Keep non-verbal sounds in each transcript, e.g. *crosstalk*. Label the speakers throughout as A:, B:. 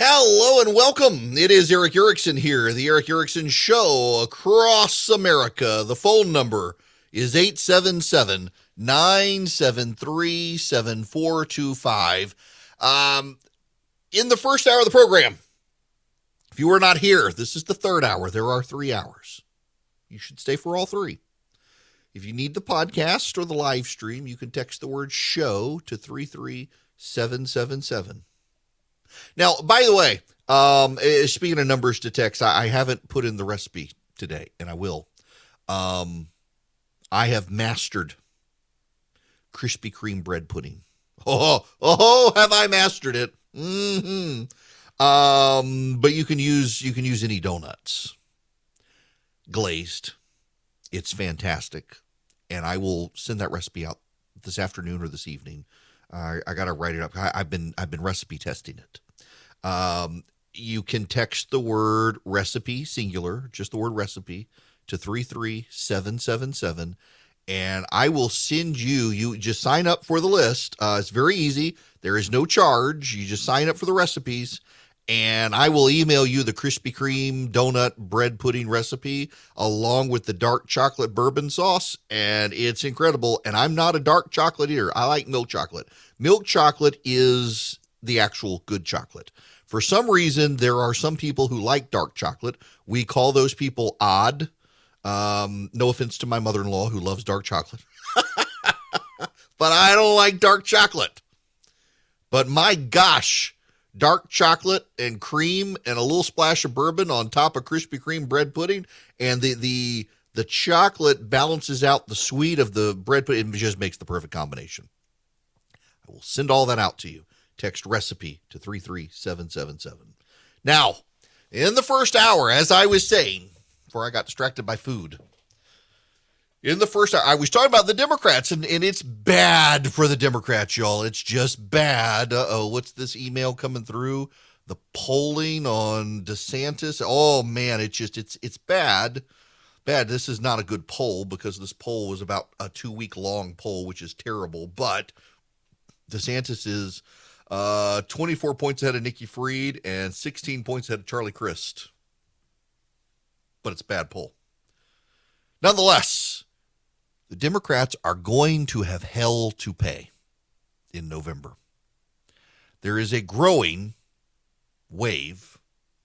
A: Hello and welcome. It is Erick Erickson here, the Erick Erickson Show across America. The phone number is 877 973 7425. Um, in the first hour of the program, if you were not here, this is the third hour. There are three hours. You should stay for all three. If you need the podcast or the live stream, you can text the word show to 33777. Now, by the way, um, eh, speaking of numbers to text, I, I haven't put in the recipe today, and I will. Um, I have mastered Krispy Kreme bread pudding. *laughs* Oh, oh, have I mastered it? hmm Um, but you can use you can use any donuts, glazed. It's fantastic, and I will send that recipe out this afternoon or this evening. I, I got to write it up. I, have been I've been recipe testing it. Um, you can text the word recipe singular, just the word recipe, to three three seven seven seven, and I will send you. You just sign up for the list. Uh, it's very easy. There is no charge. You just sign up for the recipes. And I will email you the Krispy Kreme donut bread pudding recipe along with the dark chocolate bourbon sauce. And it's incredible. And I'm not a dark chocolate eater. I like milk chocolate. Milk chocolate is the actual good chocolate. For some reason, there are some people who like dark chocolate. We call those people odd. Um, no offense to my mother in law who loves dark chocolate, *laughs* but I don't like dark chocolate. But my gosh, dark chocolate and cream and a little splash of bourbon on top of Krispy Kreme bread pudding, and the the the chocolate balances out the sweet of the bread pudding. It just makes the perfect combination. I will send all that out to you. Text recipe to 33777. Now, in the first hour, as I was saying, before I got distracted by food, in the first hour, I was talking about the Democrats, and, and it's bad for the Democrats, y'all. It's just bad. Uh oh, what's this email coming through? The polling on DeSantis. Oh man, it's just it's it's bad. Bad. This is not a good poll because this poll was about a two week long poll, which is terrible. But DeSantis is uh, 24 points ahead of Nikki Fried and 16 points ahead of Charlie Crist. But it's bad poll. Nonetheless, the Democrats are going to have hell to pay in November. There is a growing wave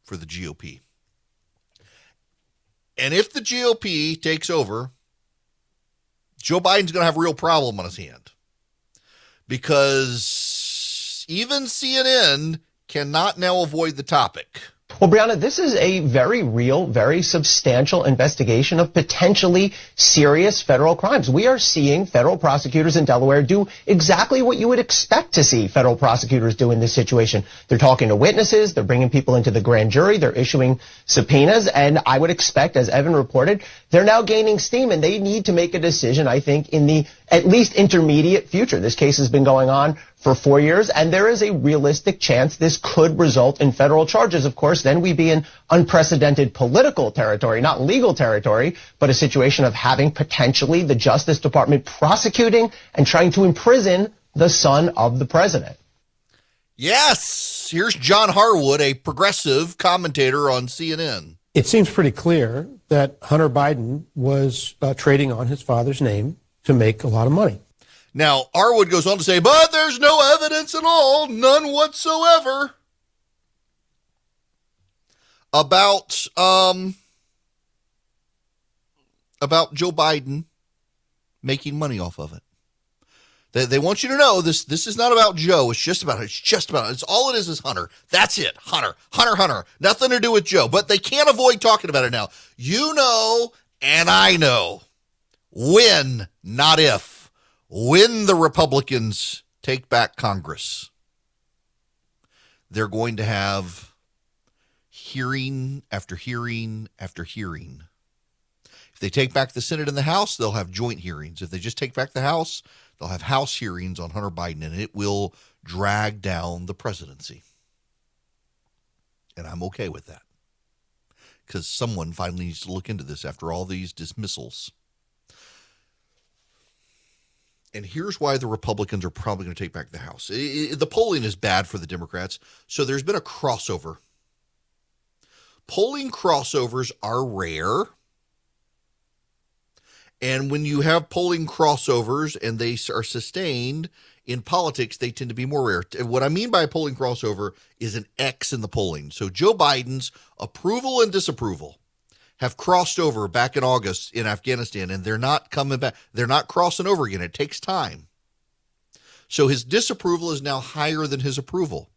A: for the GOP. And if the GOP takes over, Joe Biden's going to have a real problem on his hand because even CNN cannot now avoid the topic.
B: Well, Brianna, this is a very real, very substantial investigation of potentially serious federal crimes. We are seeing federal prosecutors in Delaware do exactly what you would expect to see federal prosecutors do in this situation. They're talking to witnesses, they're bringing people into the grand jury, they're issuing subpoenas, and I would expect, as Evan reported, they're now gaining steam and they need to make a decision, I think, in the at least intermediate future. This case has been going on for four years, and there is a realistic chance this could result in federal charges. Of course, then we'd be in unprecedented political territory, not legal territory, but a situation of having potentially the Justice Department prosecuting and trying to imprison the son of the president.
A: Yes, here's John Harwood, a progressive commentator on CNN.
C: It seems pretty clear that Hunter Biden was uh, trading on his father's name to make a lot of money.
A: Now, Harwood goes on to say, but there's no evidence at all, none whatsoever, about um about Joe Biden making money off of it. They, they want you to know this this is not about Joe. It's just about it's just about it's all it is is Hunter. That's it. Hunter. Hunter Hunter. Nothing to do with Joe. But they can't avoid talking about it now. You know and I know when, not if, when the Republicans take back Congress, they're going to have hearing after hearing after hearing. If they take back the Senate and the House, they'll have joint hearings. If they just take back the House, they'll have House hearings on Hunter Biden, and it will drag down the presidency. And I'm okay with that because someone finally needs to look into this after all these dismissals. And here's why the Republicans are probably going to take back the House. I- I- the polling is bad for the Democrats, so there's been a crossover. Polling crossovers are rare. And when you have polling crossovers and they are sustained in politics, they tend to be more rare. What I mean by a polling crossover is an X in the polling. So Joe Biden's approval and disapproval have crossed over back in August in Afghanistan, and they're not coming back. They're not crossing over again. It takes time. So his disapproval is now higher than his approval.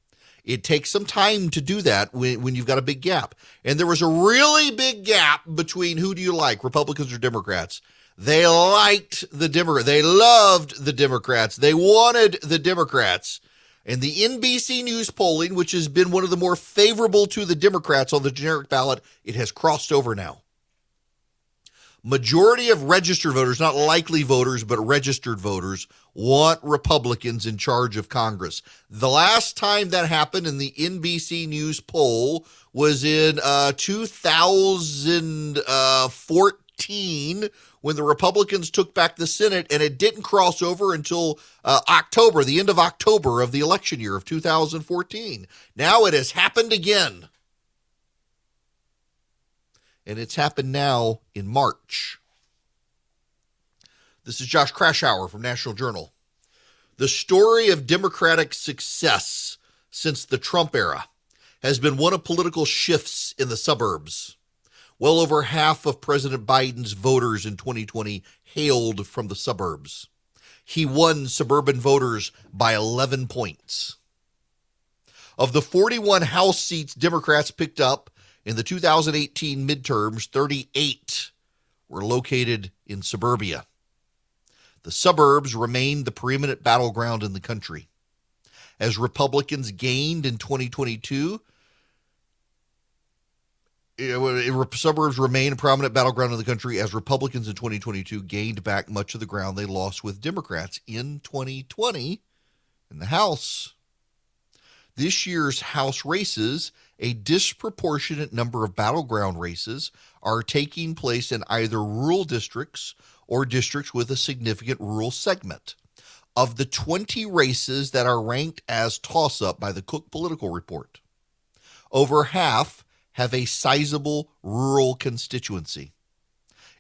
A: It takes some time to do that when, when you've got a big gap. And there was a really big gap between who do you like, Republicans or Democrats? They liked the Democrats. They loved the Democrats. They wanted the Democrats. And the NBC News polling, which has been one of the more favorable to the Democrats on the generic ballot, it has crossed over now. Majority of registered voters, not likely voters, but registered voters, want Republicans in charge of Congress. The last time that happened in the NBC News poll was in uh, 2014 when the Republicans took back the Senate, and it didn't cross over until uh, October, the end of October of the election year of 2014. Now it has happened again. And it's happened now in March. This is Josh Kraushaar from National Journal. The story of Democratic success since the Trump era has been one of political shifts in the suburbs. Well over half of President Biden's voters in 2020 hailed from the suburbs. He won suburban voters by 11 points. Of the 41 House seats Democrats picked up in the 2018 midterms, 38 were located in suburbia. The suburbs remained the preeminent battleground in the country. As Republicans gained in 2022, suburbs remain a prominent battleground in the country as Republicans in 2022 gained back much of the ground they lost with Democrats in 2020 in the House. This year's House races, a disproportionate number of battleground races, are taking place in either rural districts or districts with a significant rural segment. Of the 20 races that are ranked as toss up by the Cook Political Report, over half have a sizable rural constituency.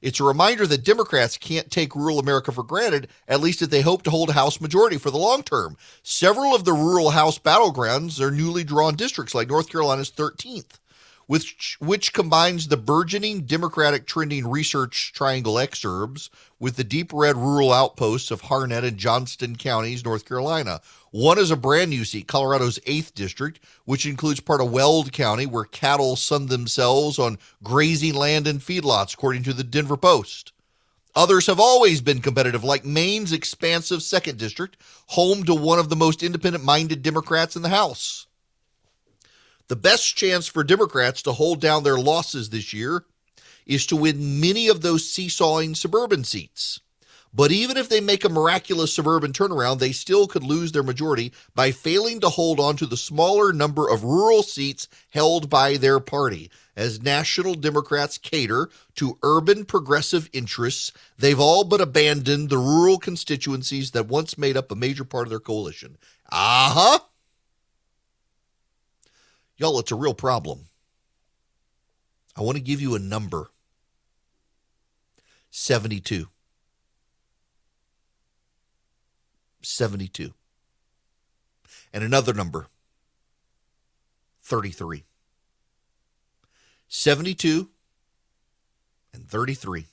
A: It's a reminder that Democrats can't take rural America for granted, at least if they hope to hold a House majority for the long term. Several of the rural House battlegrounds are newly drawn districts, like North Carolina's 13th, which, which combines the burgeoning Democratic trending research triangle exurbs with the deep red rural outposts of Harnett and Johnston counties, North Carolina. One is a brand new seat, Colorado's 8th district, which includes part of Weld County, where cattle sun themselves on grazing land and feedlots, according to the Denver Post. Others have always been competitive, like Maine's expansive 2nd district, home to one of the most independent minded Democrats in the House. The best chance for Democrats to hold down their losses this year is to win many of those seesawing suburban seats. But even if they make a miraculous suburban turnaround, they still could lose their majority by failing to hold on to the smaller number of rural seats held by their party. As national Democrats cater to urban progressive interests, they've all but abandoned the rural constituencies that once made up a major part of their coalition. Uh huh. Y'all, it's a real problem. I want to give you a number 72. 72. And another number 33. 72 and 33.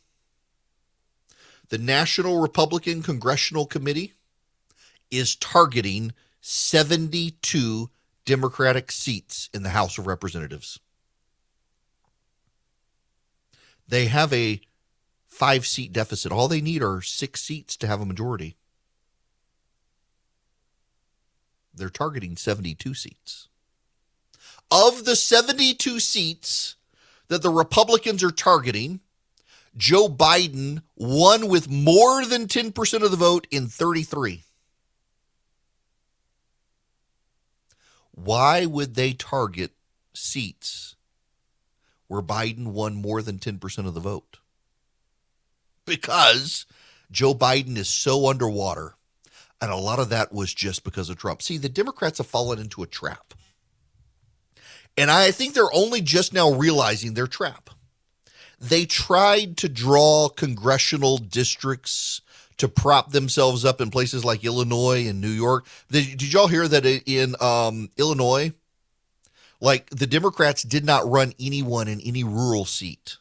A: The National Republican Congressional Committee is targeting 72 Democratic seats in the House of Representatives. They have a five seat deficit. All they need are six seats to have a majority. They're targeting 72 seats. Of the 72 seats that the Republicans are targeting, Joe Biden won with more than 10% of the vote in 33. Why would they target seats where Biden won more than 10% of the vote? Because Joe Biden is so underwater. And a lot of that was just because of Trump. See, the Democrats have fallen into a trap. And I think they're only just now realizing their trap. They tried to draw congressional districts to prop themselves up in places like Illinois and New York. Did, did y'all hear that in um, Illinois? Like the Democrats did not run anyone in any rural seat.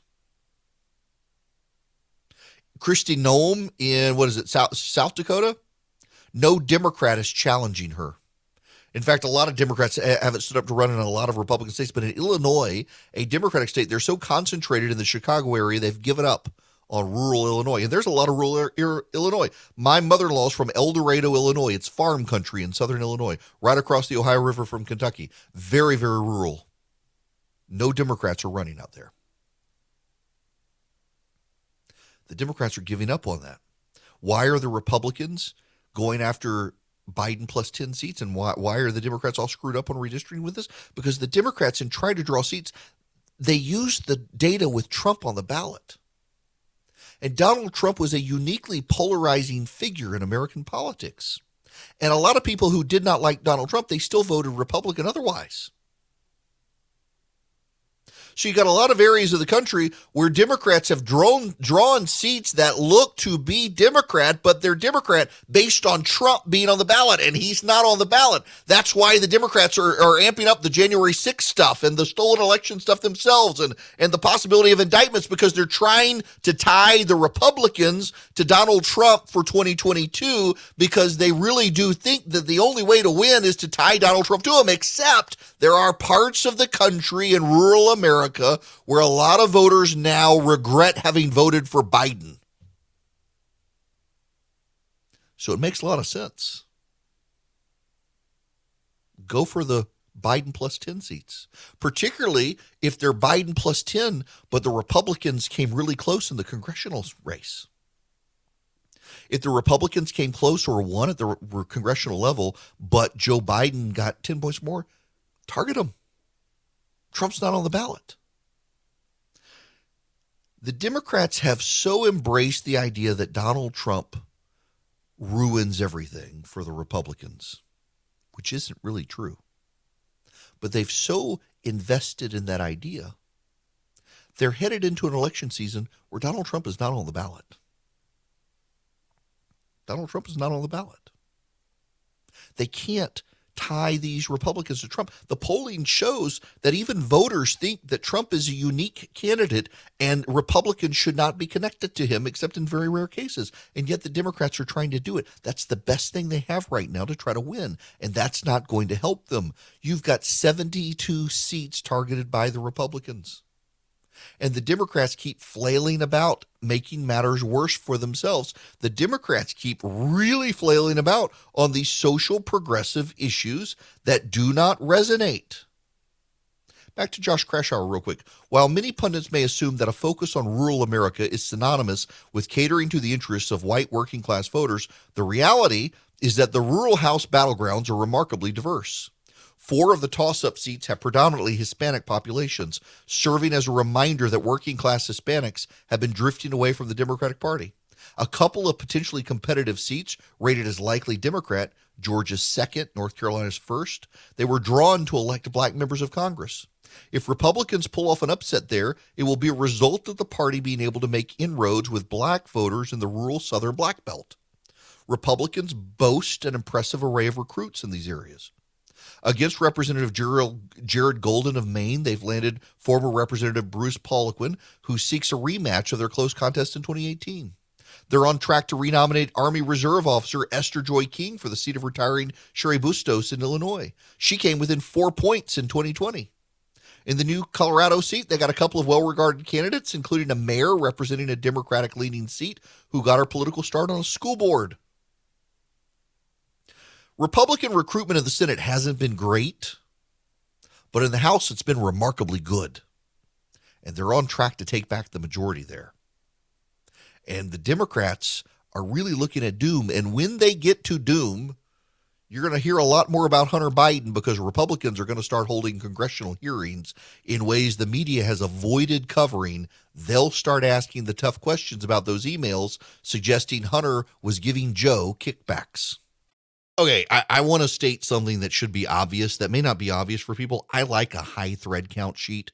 A: Kristi Noem in what is it, South, South Dakota? No Democrat is challenging her. In fact, a lot of Democrats haven't stood up to run in a lot of Republican states, but in Illinois, a Democratic state, they're so concentrated in the Chicago area, they've given up on rural Illinois. And there's a lot of rural er, Illinois. My mother in law is from El Dorado, Illinois. It's farm country in southern Illinois, right across the Ohio River from Kentucky. Very, very rural. No Democrats are running out there. The Democrats are giving up on that. Why are the Republicans going after Biden plus 10 seats? And why, why are the Democrats all screwed up on redistricting with this? Because the Democrats, in trying to draw seats, they used the data with Trump on the ballot. And Donald Trump was a uniquely polarizing figure in American politics. And a lot of people who did not like Donald Trump, they still voted Republican otherwise. So you got a lot of areas of the country where Democrats have drawn drawn seats that look to be Democrat, but they're Democrat based on Trump being on the ballot, and he's not on the ballot. That's why the Democrats are, are amping up the January 6th stuff and the stolen election stuff themselves and, and the possibility of indictments because they're trying to tie the Republicans to Donald Trump for 2022 because they really do think that the only way to win is to tie Donald Trump to him, except there are parts of the country in rural America America where a lot of voters now regret having voted for Biden. So it makes a lot of sense. Go for the Biden plus 10 seats, particularly if they're Biden plus 10, but the Republicans came really close in the congressional race. If the Republicans came close or won at the congressional level, but Joe Biden got 10 points more, target them. Trump's not on the ballot. The Democrats have so embraced the idea that Donald Trump ruins everything for the Republicans, which isn't really true. But they've so invested in that idea, they're headed into an election season where Donald Trump is not on the ballot. Donald Trump is not on the ballot. They can't tie these Republicans to Trump. The polling shows that even voters think that Trump is a unique candidate and Republicans should not be connected to him except in very rare cases. And yet the Democrats are trying to do it. That's the best thing they have right now to try to win. And that's not going to help them. You've got 72 seats targeted by the Republicans. And the Democrats keep flailing about, making matters worse for themselves. The Democrats keep really flailing about on these social progressive issues that do not resonate. Back to Josh Kraushaar real quick. While many pundits may assume that a focus on rural America is synonymous with catering to the interests of white working class voters, the reality is that the rural House battlegrounds are remarkably diverse. Four of the toss up seats have predominantly Hispanic populations, serving as a reminder that working class Hispanics have been drifting away from the Democratic Party. A couple of potentially competitive seats rated as likely Democrat, Georgia's second, North Carolina's first, they were drawn to elect black members of Congress. If Republicans pull off an upset there, it will be a result of the party being able to make inroads with black voters in the rural southern black belt. Republicans boast an impressive array of recruits in these areas. Against Representative Jared Golden of Maine, they've landed former Representative Bruce Poliquin, who seeks a rematch of their close contest in 2018. They're on track to renominate Army Reserve Officer Esther Joy King for the seat of retiring Cheri Bustos in Illinois. She came within four points in 2020. In the new Colorado seat, they got a couple of well regarded candidates, including a mayor representing a Democratic leaning seat who got her political start on a school board. Republican recruitment in the Senate hasn't been great, but in the House, it's been remarkably good. And they're on track to take back the majority there. And the Democrats are really looking at doom. And when they get to doom, you're going to hear a lot more about Hunter Biden because Republicans are going to start holding congressional hearings in ways the media has avoided covering. They'll start asking the tough questions about those emails suggesting Hunter was giving Joe kickbacks. Okay, I, I want to state something that should be obvious that may not be obvious for people. I like a high thread count sheet,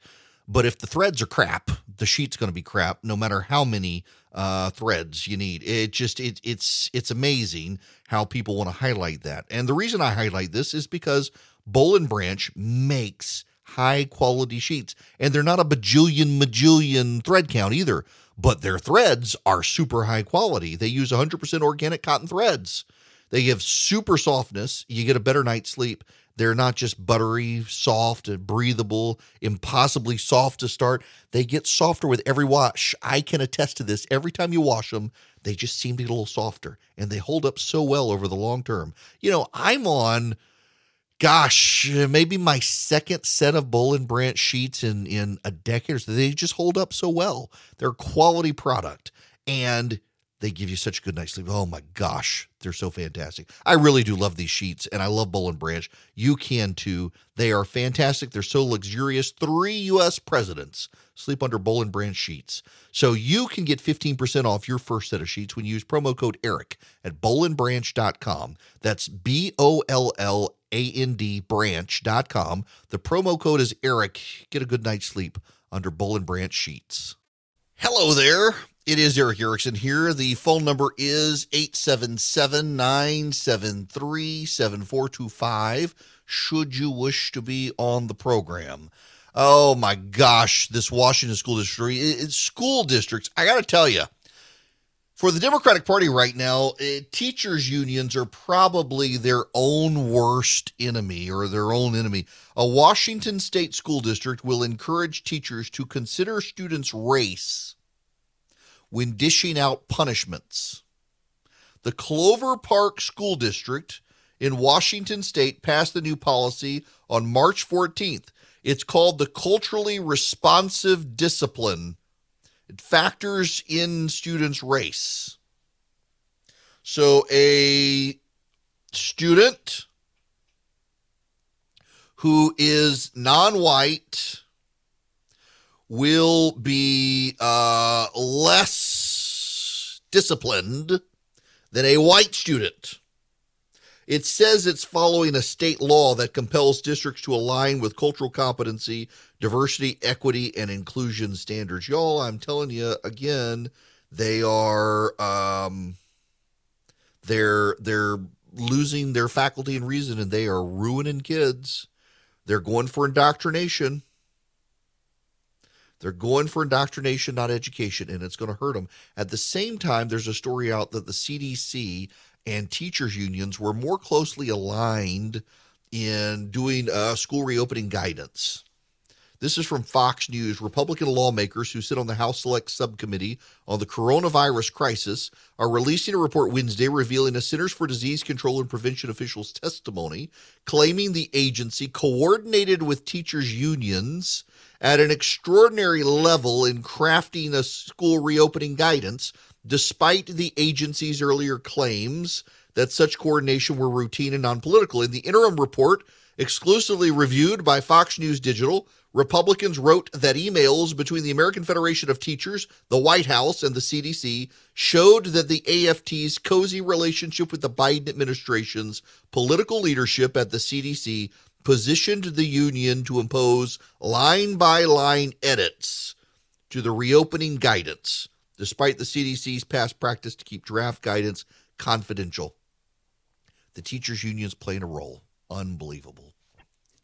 A: but if the threads are crap, the sheet's going to be crap no matter how many uh, threads you need. It just it it's it's amazing how people want to highlight that. And the reason I highlight this is because Boll and Branch makes high quality sheets, and they're not a bajillion majillion thread count either. But their threads are super high quality. They use 100% organic cotton threads. They give super softness. You get a better night's sleep. They're not just buttery, soft, and breathable, impossibly soft to start. They get softer with every wash. I can attest to this. Every time you wash them, they just seem to get a little softer and they hold up so well over the long term. You know, I'm on gosh, maybe my second set of Boll and Branch sheets in in a decade or so. They just hold up so well. They're a quality product. And they give you such a good night's sleep. Oh my gosh, they're so fantastic. I really do love these sheets and I love Boll and Branch. You can too. They are fantastic. They're so luxurious. Three US presidents sleep under Boll and Branch sheets. So you can get 15% off your first set of sheets when you use promo code ERIC at bollandbranch.com. That's B O L L A N D branch.com. The promo code is ERIC. Get a good night's sleep under Boll and Branch sheets. Hello there. It is Erick Erickson here. The phone number is 877 973 7425 should you wish to be on the program. Oh my gosh, this Washington school district, school districts. I got to tell you, for the Democratic Party right now, uh, teachers' unions are probably their own worst enemy or their own enemy. A Washington state school district will encourage teachers to consider students' race when dishing out punishments. The Clover Park School District in Washington state passed the new policy on March 14th. It's called the Culturally Responsive Discipline. It factors in students' race. So a student who is non white will be uh, less disciplined than a white student. It says it's following a state law that compels districts to align with cultural competency, diversity, equity, and inclusion standards. Y'all, I'm telling you again, they are um, they're they're losing their faculty and reason, and they are ruining kids. They're going for indoctrination. They're going for indoctrination, not education, and it's going to hurt them. At the same time, there's a story out that the CDC and teachers unions were more closely aligned in doing uh, school reopening guidance. This is from Fox News. Republican lawmakers who sit on the House Select Subcommittee on the coronavirus crisis are releasing a report Wednesday revealing a Centers for Disease Control and Prevention official's testimony claiming the agency coordinated with teachers' unions at an extraordinary level in crafting a school reopening guidance, despite the agency's earlier claims that such coordination were routine and non political. In the interim report, exclusively reviewed by Fox News Digital, Republicans wrote that emails between the American Federation of Teachers, the White House, and the CDC showed that the AFT's cozy relationship with the Biden administration's political leadership at the CDC positioned the union to impose line by line edits to the reopening guidance, despite the CDC's past practice to keep draft guidance confidential. The teachers' union's playing a role. Unbelievable.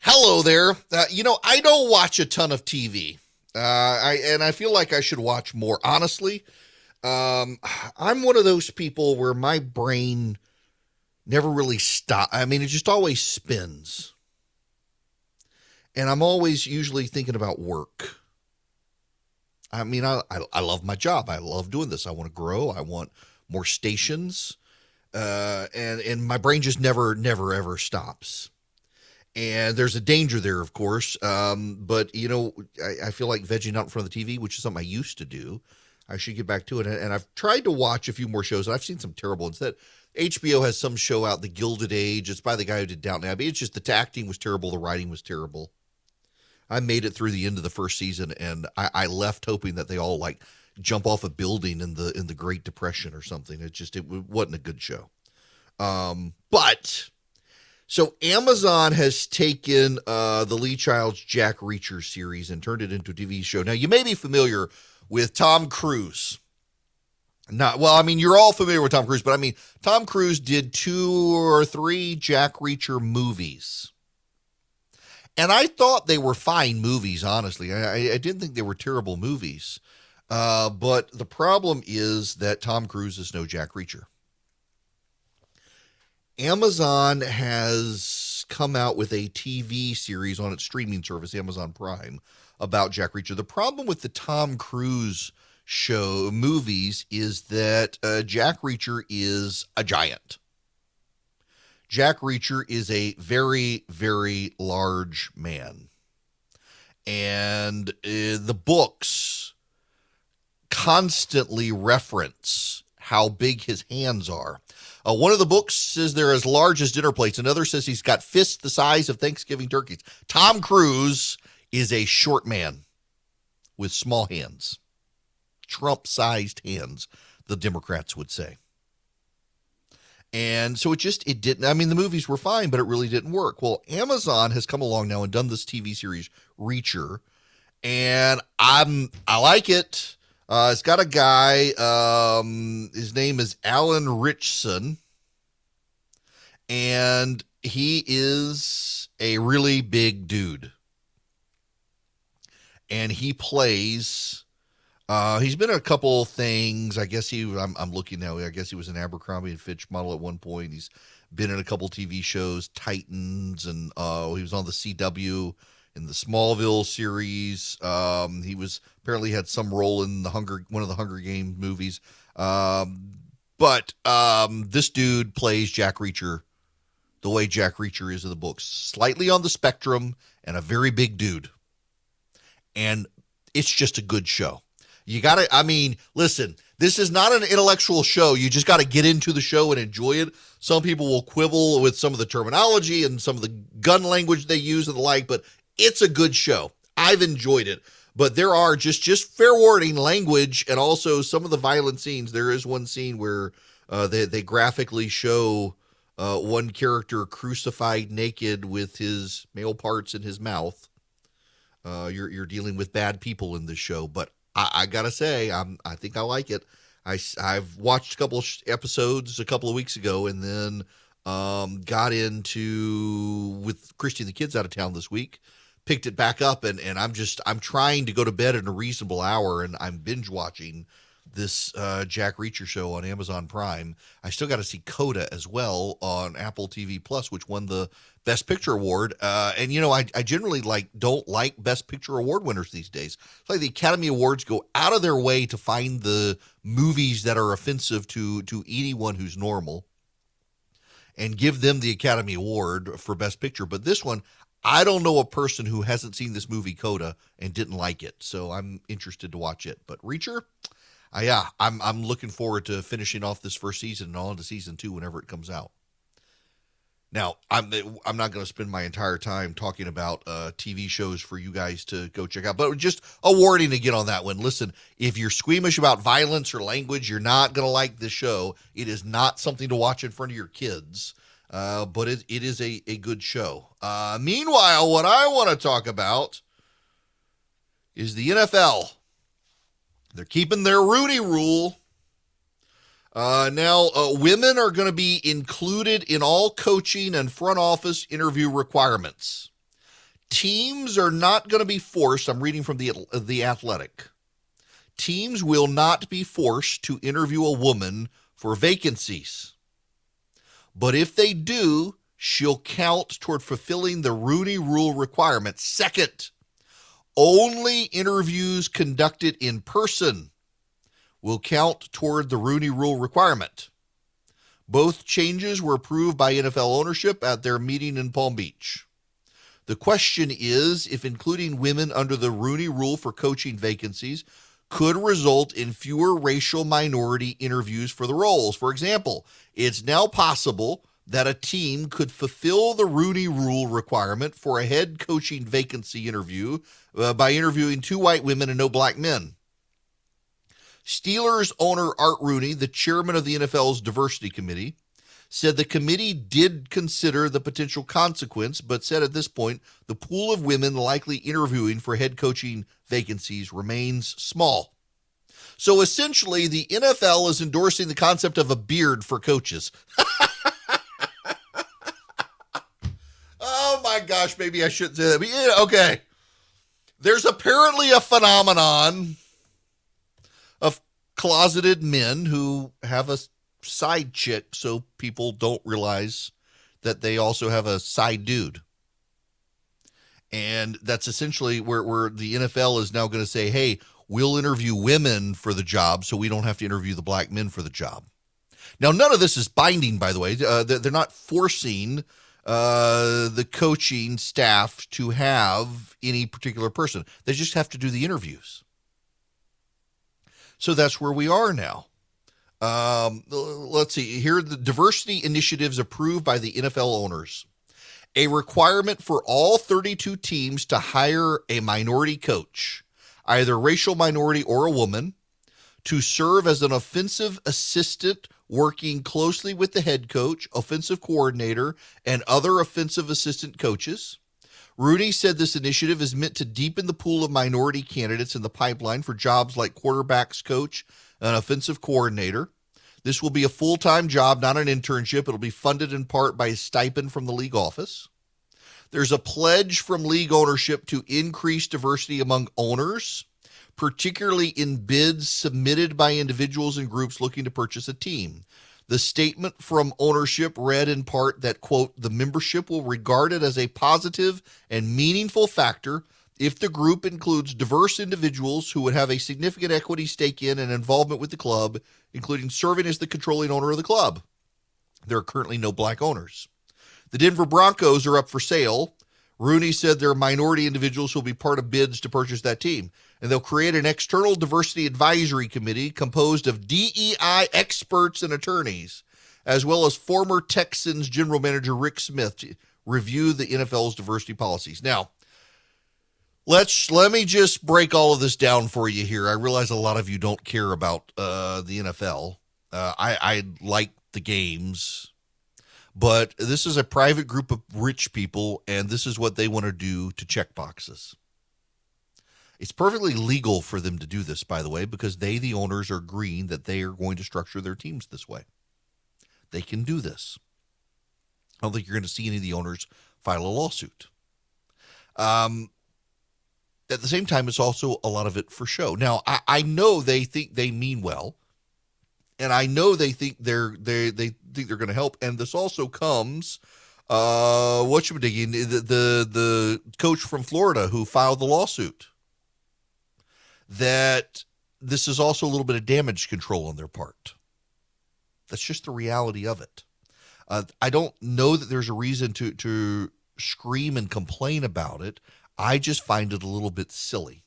A: Hello there. Uh, you know, I don't watch a ton of TV. Uh, I and I feel like I should watch more. Honestly, um, I'm one of those people where my brain never really stop. I mean, it just always spins and I'm always usually thinking about work. I mean, I, I, I love my job. I love doing this. I want to grow. I want more stations, uh, and and my brain just never never ever stops. And there's a danger there, of course. Um, but you know, I, I feel like vegging out in front of the TV, which is something I used to do. I should get back to it. And I've tried to watch a few more shows, and I've seen some terrible ones. That HBO has some show out, The Gilded Age. It's by the guy who did Downton Abbey. It's just the acting was terrible, the writing was terrible. I made it through the end of the first season, and I, I left hoping that they all like jump off a building in the in the Great Depression or something. It just it wasn't a good show. Um, but so Amazon has taken uh, the Lee Child's Jack Reacher series and turned it into a TV show. Now you may be familiar with Tom Cruise. Not well, I mean you're all familiar with Tom Cruise, but I mean Tom Cruise did two or three Jack Reacher movies. And I thought they were fine movies, honestly. I, I didn't think they were terrible movies. Uh, but the problem is that Tom Cruise is no Jack Reacher. Amazon has come out with a TV series on its streaming service, Amazon Prime, about Jack Reacher. The problem with the Tom Cruise show movies is that uh, Jack Reacher is a giant. Jack Reacher is a very, very large man. And uh, the books constantly reference how big his hands are. Uh, one of the books says they're as large as dinner plates. Another says he's got fists the size of Thanksgiving turkeys. Tom Cruise is a short man with small hands, Trump sized hands, the Democrats would say. And so it just it didn't I mean the movies were fine but it really didn't work. Well, Amazon has come along now and done this TV series Reacher and I'm I like it. Uh, it's got a guy um, his name is Alan Ritchson and he is a really big dude. And he plays uh, he's been in a couple things. I guess he. I'm, I'm looking now. I guess he was an Abercrombie and Fitch model at one point. He's been in a couple TV shows, Titans, and uh, he was on the CW in the Smallville series. Um, he was apparently had some role in the Hunger one of the Hunger Games movies. Um, but um, this dude plays Jack Reacher the way Jack Reacher is in the books, slightly on the spectrum and a very big dude. And it's just a good show. You got to, I mean, listen, this is not an intellectual show. You just got to get into the show and enjoy it. Some people will quibble with some of the terminology and some of the gun language they use and the like, but it's a good show. I've enjoyed it. But there are just just fair warning language and also some of the violent scenes. There is one scene where uh, they they graphically show uh, one character crucified naked with his male parts in his mouth. Uh, you're you're dealing with bad people in this show, but I, I gotta say, I'm I think I like it. I I've watched a couple episodes a couple of weeks ago, and then um, got into with Christy and the kids out of town this week. Picked it back up, and and I'm just I'm trying to go to bed in a reasonable hour, and I'm binge watching this uh, Jack Reacher show on Amazon Prime. I still got to see Coda as well on Apple TV Plus, which won the Best Picture award. Uh, and you know, I, I generally like don't like Best Picture award winners these days. It's like the Academy Awards go out of their way to find the movies that are offensive to to anyone who's normal, and give them the Academy Award for Best Picture. But this one, I don't know a person who hasn't seen this movie Coda and didn't like it. So I'm interested to watch it. But Reacher, uh, yeah, I'm I'm looking forward to finishing off this first season and on to season two whenever it comes out. Now, I'm I'm not going to spend my entire time talking about uh, TV shows for you guys to go check out, but just a warning again on that one. Listen, if you're squeamish about violence or language, you're not going to like the show. It is not something to watch in front of your kids, uh, but it, it is a, a good show. Uh, meanwhile, what I want to talk about is the NFL. They're keeping their Rooney rule. Uh, now, uh, women are going to be included in all coaching and front office interview requirements. Teams are not going to be forced. I'm reading from the the Athletic. Teams will not be forced to interview a woman for vacancies. But if they do, she'll count toward fulfilling the Rooney Rule requirement. Second, only interviews conducted in person will count toward the Rooney Rule requirement. Both changes were approved by NFL ownership at their meeting in Palm Beach. The question is if including women under the Rooney Rule for coaching vacancies could result in fewer racial minority interviews for the roles. For example, it's now possible that a team could fulfill the Rooney Rule requirement for a head coaching vacancy interview uh, by interviewing two white women and no black men. Steelers owner Art Rooney, the chairman of the NFL's diversity committee, said the committee did consider the potential consequence, but said at this point the pool of women likely interviewing for head coaching vacancies remains small. So essentially, the NFL is endorsing the concept of a beard for coaches. *laughs* oh my gosh, maybe I shouldn't say that. But yeah, okay. There's apparently a phenomenon of closeted men who have a side chick so people don't realize that they also have a side dude. And that's essentially where, where the NFL is now going to say, hey, we'll interview women for the job so we don't have to interview the black men for the job. Now, none of this is binding, by the way. Uh, they're not forcing uh, the coaching staff to have any particular person, they just have to do the interviews. So that's where we are now. Um, let's see here the diversity initiatives approved by the NFL owners. A requirement for all 32 teams to hire a minority coach, either racial minority or a woman, to serve as an offensive assistant working closely with the head coach, offensive coordinator, and other offensive assistant coaches. Rooney said this initiative is meant to deepen the pool of minority candidates in the pipeline for jobs like quarterbacks coach and offensive coordinator. This will be a full time job, not an internship. It'll be funded in part by a stipend from the league office. There's a pledge from league ownership to increase diversity among owners, particularly in bids submitted by individuals and groups looking to purchase a team. The statement from ownership read in part that, quote, the membership will regard it as a positive and meaningful factor if the group includes diverse individuals who would have a significant equity stake in and involvement with the club, including serving as the controlling owner of the club. There are currently no black owners. The Denver Broncos are up for sale. Rooney said there are minority individuals who will be part of bids to purchase that team and they'll create an external diversity advisory committee composed of DEI experts and attorneys, as well as former Texans general manager Rick Smith to review the NFL's diversity policies. Now, let's let me just break all of this down for you here. I realize a lot of you don't care about uh, the NFL. Uh, I, I like the games, but this is a private group of rich people, and this is what they want to do to check boxes. It's perfectly legal for them to do this, by the way, because they, the owners, are agreeing that they are going to structure their teams this way. They can do this. I don't think you're going to see any of the owners file a lawsuit. Um, at the same time, it's also a lot of it for show. Now, I, I know they think they mean well, and I know they think they're they they think they're going to help. And this also comes, uh, what you digging the, the the coach from Florida who filed the lawsuit that this is also a little bit of damage control on their part. That's just the reality of it. Uh, I don't know that there's a reason to to scream and complain about it. I just find it a little bit silly.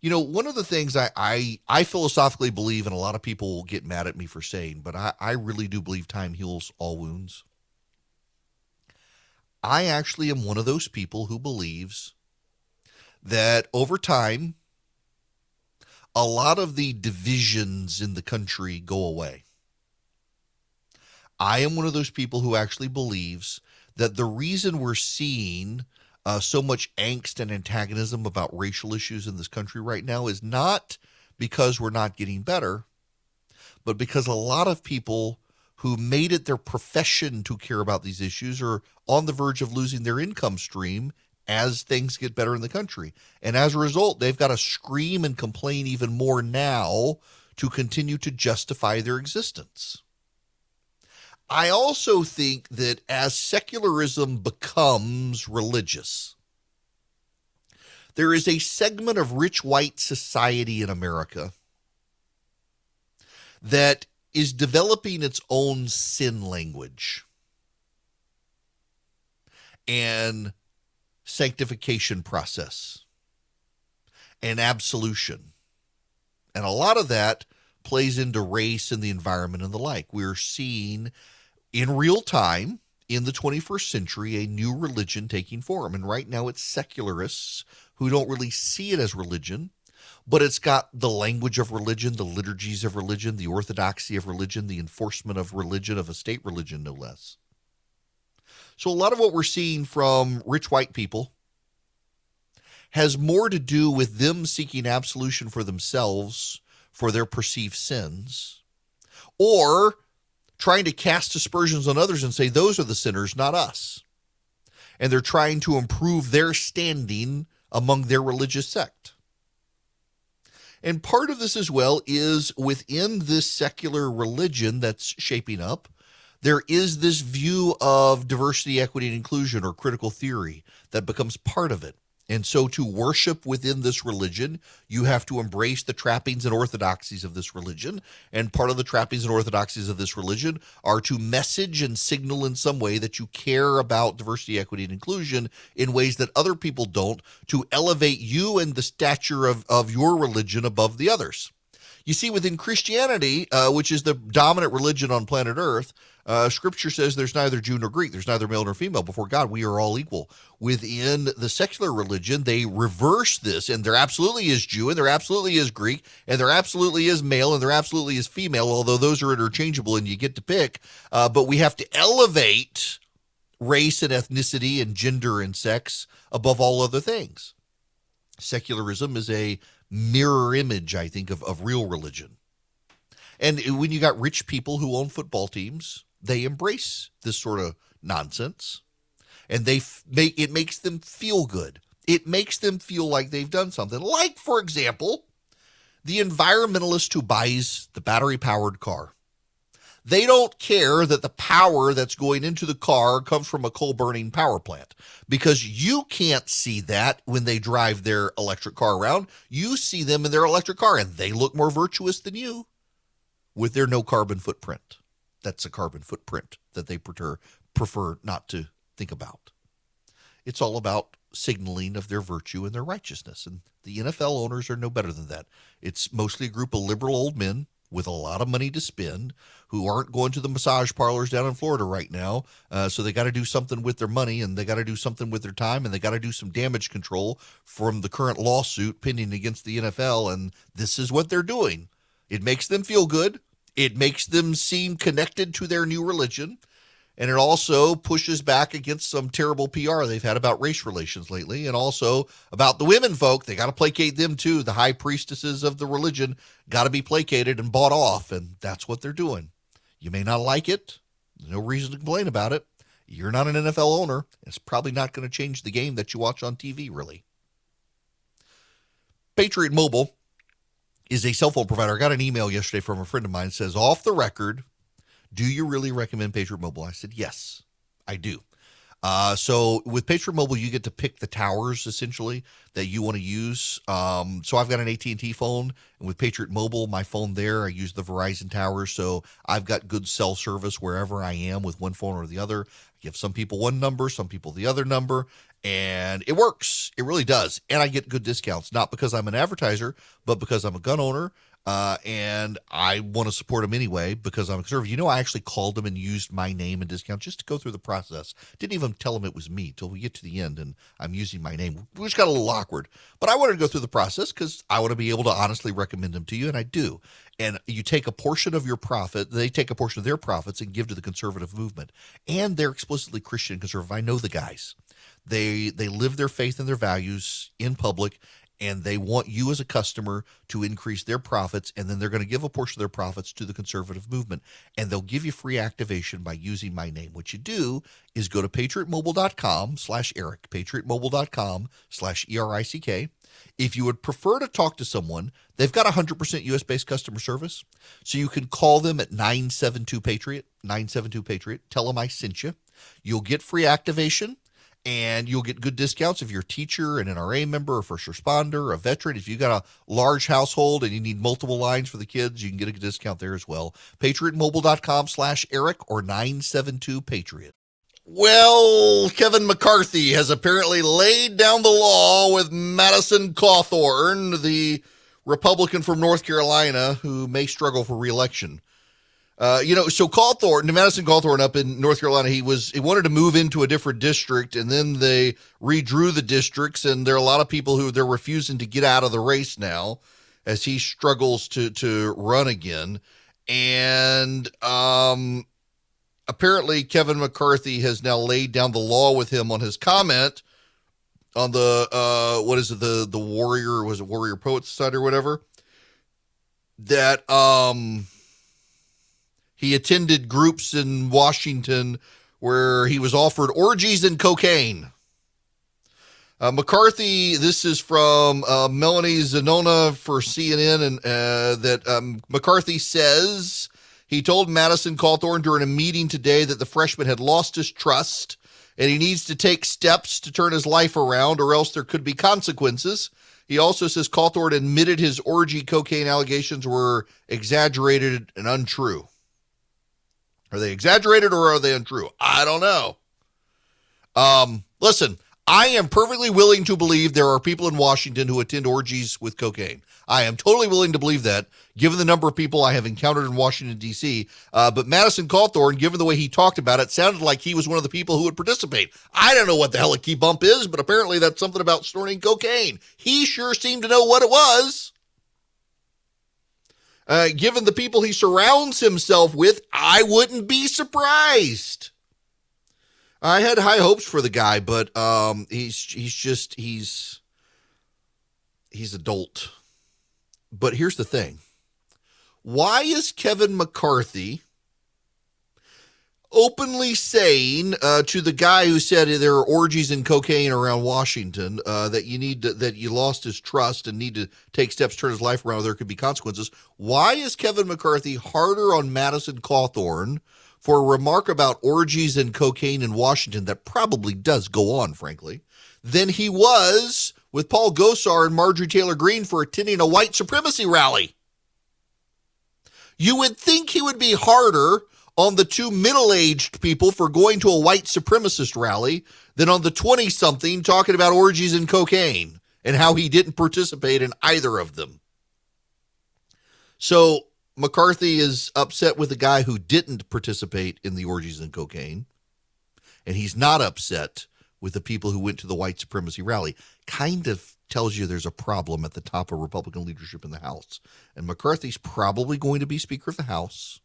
A: You know, one of the things I, I, I philosophically believe, and a lot of people will get mad at me for saying, but I, I really do believe time heals all wounds. I actually am one of those people who believes that over time, a lot of the divisions in the country go away. I am one of those people who actually believes that the reason we're seeing uh, so much angst and antagonism about racial issues in this country right now is not because we're not getting better, but because a lot of people who made it their profession to care about these issues are on the verge of losing their income stream as things get better in the country. And as a result, they've got to scream and complain even more now to continue to justify their existence. I also think that as secularism becomes religious, there is a segment of rich white society in America that is developing its own sin language. And sanctification process and absolution And a lot of that plays into race and the environment and the like. We're seeing in real time in the 21st century a new religion taking form. And right now it's secularists who don't really see it as religion, but it's got the language of religion, the liturgies of religion, the orthodoxy of religion, the enforcement of religion, of a state religion, no less. So a lot of what we're seeing from rich white people has more to do with them seeking absolution for themselves for their perceived sins or trying to cast aspersions on others and say those are the sinners, not us. And they're trying to improve their standing among their religious sect. And part of this as well is within this secular religion that's shaping up, there is this view of diversity, equity, and inclusion or critical theory that becomes part of it. And so, to worship within this religion, you have to embrace the trappings and orthodoxies of this religion. And part of the trappings and orthodoxies of this religion are to message and signal in some way that you care about diversity, equity, and inclusion in ways that other people don't, to elevate you and the stature of, of your religion above the others. You see, within Christianity, uh, which is the dominant religion on planet Earth, uh, scripture says there's neither Jew nor Greek, there's neither male nor female. Before God, we are all equal. Within the secular religion, they reverse this, and there absolutely is Jew, and there absolutely is Greek, and there absolutely is male, and there absolutely is female, although those are interchangeable and you get to pick. Uh, but we have to elevate race and ethnicity and gender and sex above all other things. Secularism is a mirror image, I think, of, of real religion. And when you got rich people who own football teams, they embrace this sort of nonsense and they f- make it makes them feel good. It makes them feel like they've done something. Like, for example, the environmentalist who buys the battery powered car. They don't care that the power that's going into the car comes from a coal burning power plant because you can't see that when they drive their electric car around. You see them in their electric car and they look more virtuous than you with their no carbon footprint. That's a carbon footprint that they prefer, prefer not to think about. It's all about signaling of their virtue and their righteousness. And the NFL owners are no better than that. It's mostly a group of liberal old men with a lot of money to spend who aren't going to the massage parlors down in Florida right now. Uh, so they got to do something with their money and they got to do something with their time and they got to do some damage control from the current lawsuit pending against the NFL. And this is what they're doing. It makes them feel good. It makes them seem connected to their new religion. And it also pushes back against some terrible PR they've had about race relations lately and also about the women folk. They got to placate them too. The high priestesses of the religion got to be placated and bought off. And that's what they're doing. You may not like it. No reason to complain about it. You're not an NFL owner. It's probably not going to change the game that you watch on TV, really. Patriot Mobile is a cell phone provider. I got an email yesterday from a friend of mine says, off the record, do you really recommend Patriot Mobile? I said, yes, I do. Uh, so with Patriot Mobile, you get to pick the towers essentially that you want to use. Um, so I've got an AT and T phone, and with Patriot Mobile, my phone there, I use the Verizon towers. So I've got good cell service wherever I am with one phone or the other. Give some people one number, some people the other number, and it works. It really does, and I get good discounts. Not because I'm an advertiser, but because I'm a gun owner uh, and I want to support them anyway because I'm a conservative. You know, I actually called them and used my name and discount just to go through the process. Didn't even tell them it was me till we get to the end and I'm using my name, which got a little awkward. But I wanted to go through the process because I want to be able to honestly recommend them to you, and I do. And you take a portion of your profit, they take a portion of their profits and give to the conservative movement. And they're explicitly Christian conservative. I know the guys. They they live their faith and their values in public and they want you as a customer to increase their profits and then they're going to give a portion of their profits to the conservative movement and they'll give you free activation by using my name what you do is go to patriotmobile.com slash erick patriotmobile.com slash e-r-i-c-k if you would prefer to talk to someone they've got 100% us-based customer service so you can call them at 972 patriot 972 patriot tell them i sent you you'll get free activation and you'll get good discounts if you're a teacher, an NRA member, a first responder, a veteran. If you've got a large household and you need multiple lines for the kids, you can get a discount there as well. PatriotMobile.com slash Erick or 972 Patriot. Well, Kevin McCarthy has apparently laid down the law with Madison Cawthorn, the Republican from North Carolina who may struggle for reelection. Uh, you know, so Cawthorn, Madison Cawthorn up in North Carolina, he was he wanted to move into a different district, and then they redrew the districts, and there are a lot of people who they're refusing to get out of the race now, as he struggles to to run again, and um, apparently Kevin McCarthy has now laid down the law with him on his comment on the uh, what is it the the Warrior was it Warrior Poet Society or whatever that um he attended groups in Washington where he was offered orgies and cocaine. Uh, McCarthy, this is from uh, Melanie Zanona for CNN, and uh, that um, McCarthy says he told Madison Cawthorn during a meeting today that the freshman had lost his trust and he needs to take steps to turn his life around, or else there could be consequences. He also says Cawthorn admitted his orgy cocaine allegations were exaggerated and untrue. Are they exaggerated or are they untrue? I don't know. Um, listen, I am perfectly willing to believe there are people in Washington who attend orgies with cocaine. I am totally willing to believe that, given the number of people I have encountered in Washington, D.C. Uh, but Madison Cawthorn, given the way he talked about it, sounded like he was one of the people who would participate. I don't know what the hell a key bump is, but apparently that's something about snorting cocaine. He sure seemed to know what it was. Uh, given the people he surrounds himself with, I wouldn't be surprised. I had high hopes for the guy, but um, he's he's just he's he's adult. But here's the thing: why is Kevin McCarthy openly saying uh, to the guy who said there are orgies and cocaine around Washington uh, that you need to, that you lost his trust and need to take steps to turn his life around? There could be consequences. Why is Kevin McCarthy harder on Madison Cawthorn? For a remark about orgies and cocaine in Washington that probably does go on, frankly, than he was with Paul Gosar and Marjorie Taylor Greene for attending a white supremacy rally. You would think he would be harder on the two middle aged people for going to a white supremacist rally than on the 20 something talking about orgies and cocaine and how he didn't participate in either of them. So McCarthy is upset with the guy who didn't participate in the orgies and cocaine, and he's not upset with the people who went to the white supremacy rally. Kind of tells you there's a problem at the top of Republican leadership in the House. And McCarthy's probably going to be Speaker of the House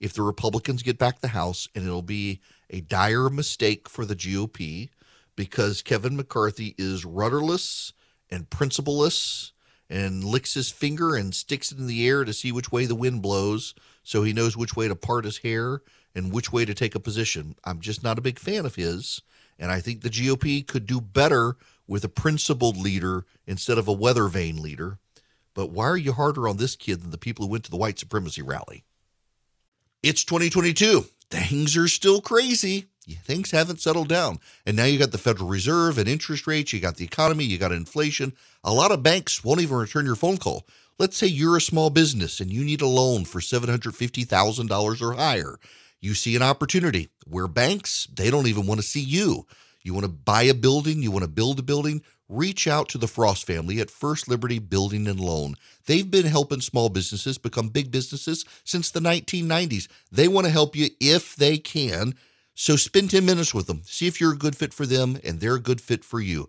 A: if the Republicans get back the House, and it'll be a dire mistake for the GOP because Kevin McCarthy is rudderless and principleless and licks his finger and sticks it in the air to see which way the wind blows so he knows which way to part his hair and which way to take a position. I'm just not a big fan of his. And I think the GOP could do better with a principled leader instead of a weather vane leader. But why are you harder on this kid than the people who went to the white supremacy rally? It's 2022. Things are still crazy. Things haven't settled down. And now you got the Federal Reserve and interest rates, you got the economy, you got inflation. A lot of banks won't even return your phone call. Let's say you're a small business and you need a loan for $750,000 or higher. You see an opportunity where banks, they don't even want to see you. You want to buy a building, you want to build a building, reach out to the Frost family at First Liberty Building and Loan. They've been helping small businesses become big businesses since the 1990s. They want to help you if they can. So spend 10 minutes with them. See if you're a good fit for them and they're a good fit for you.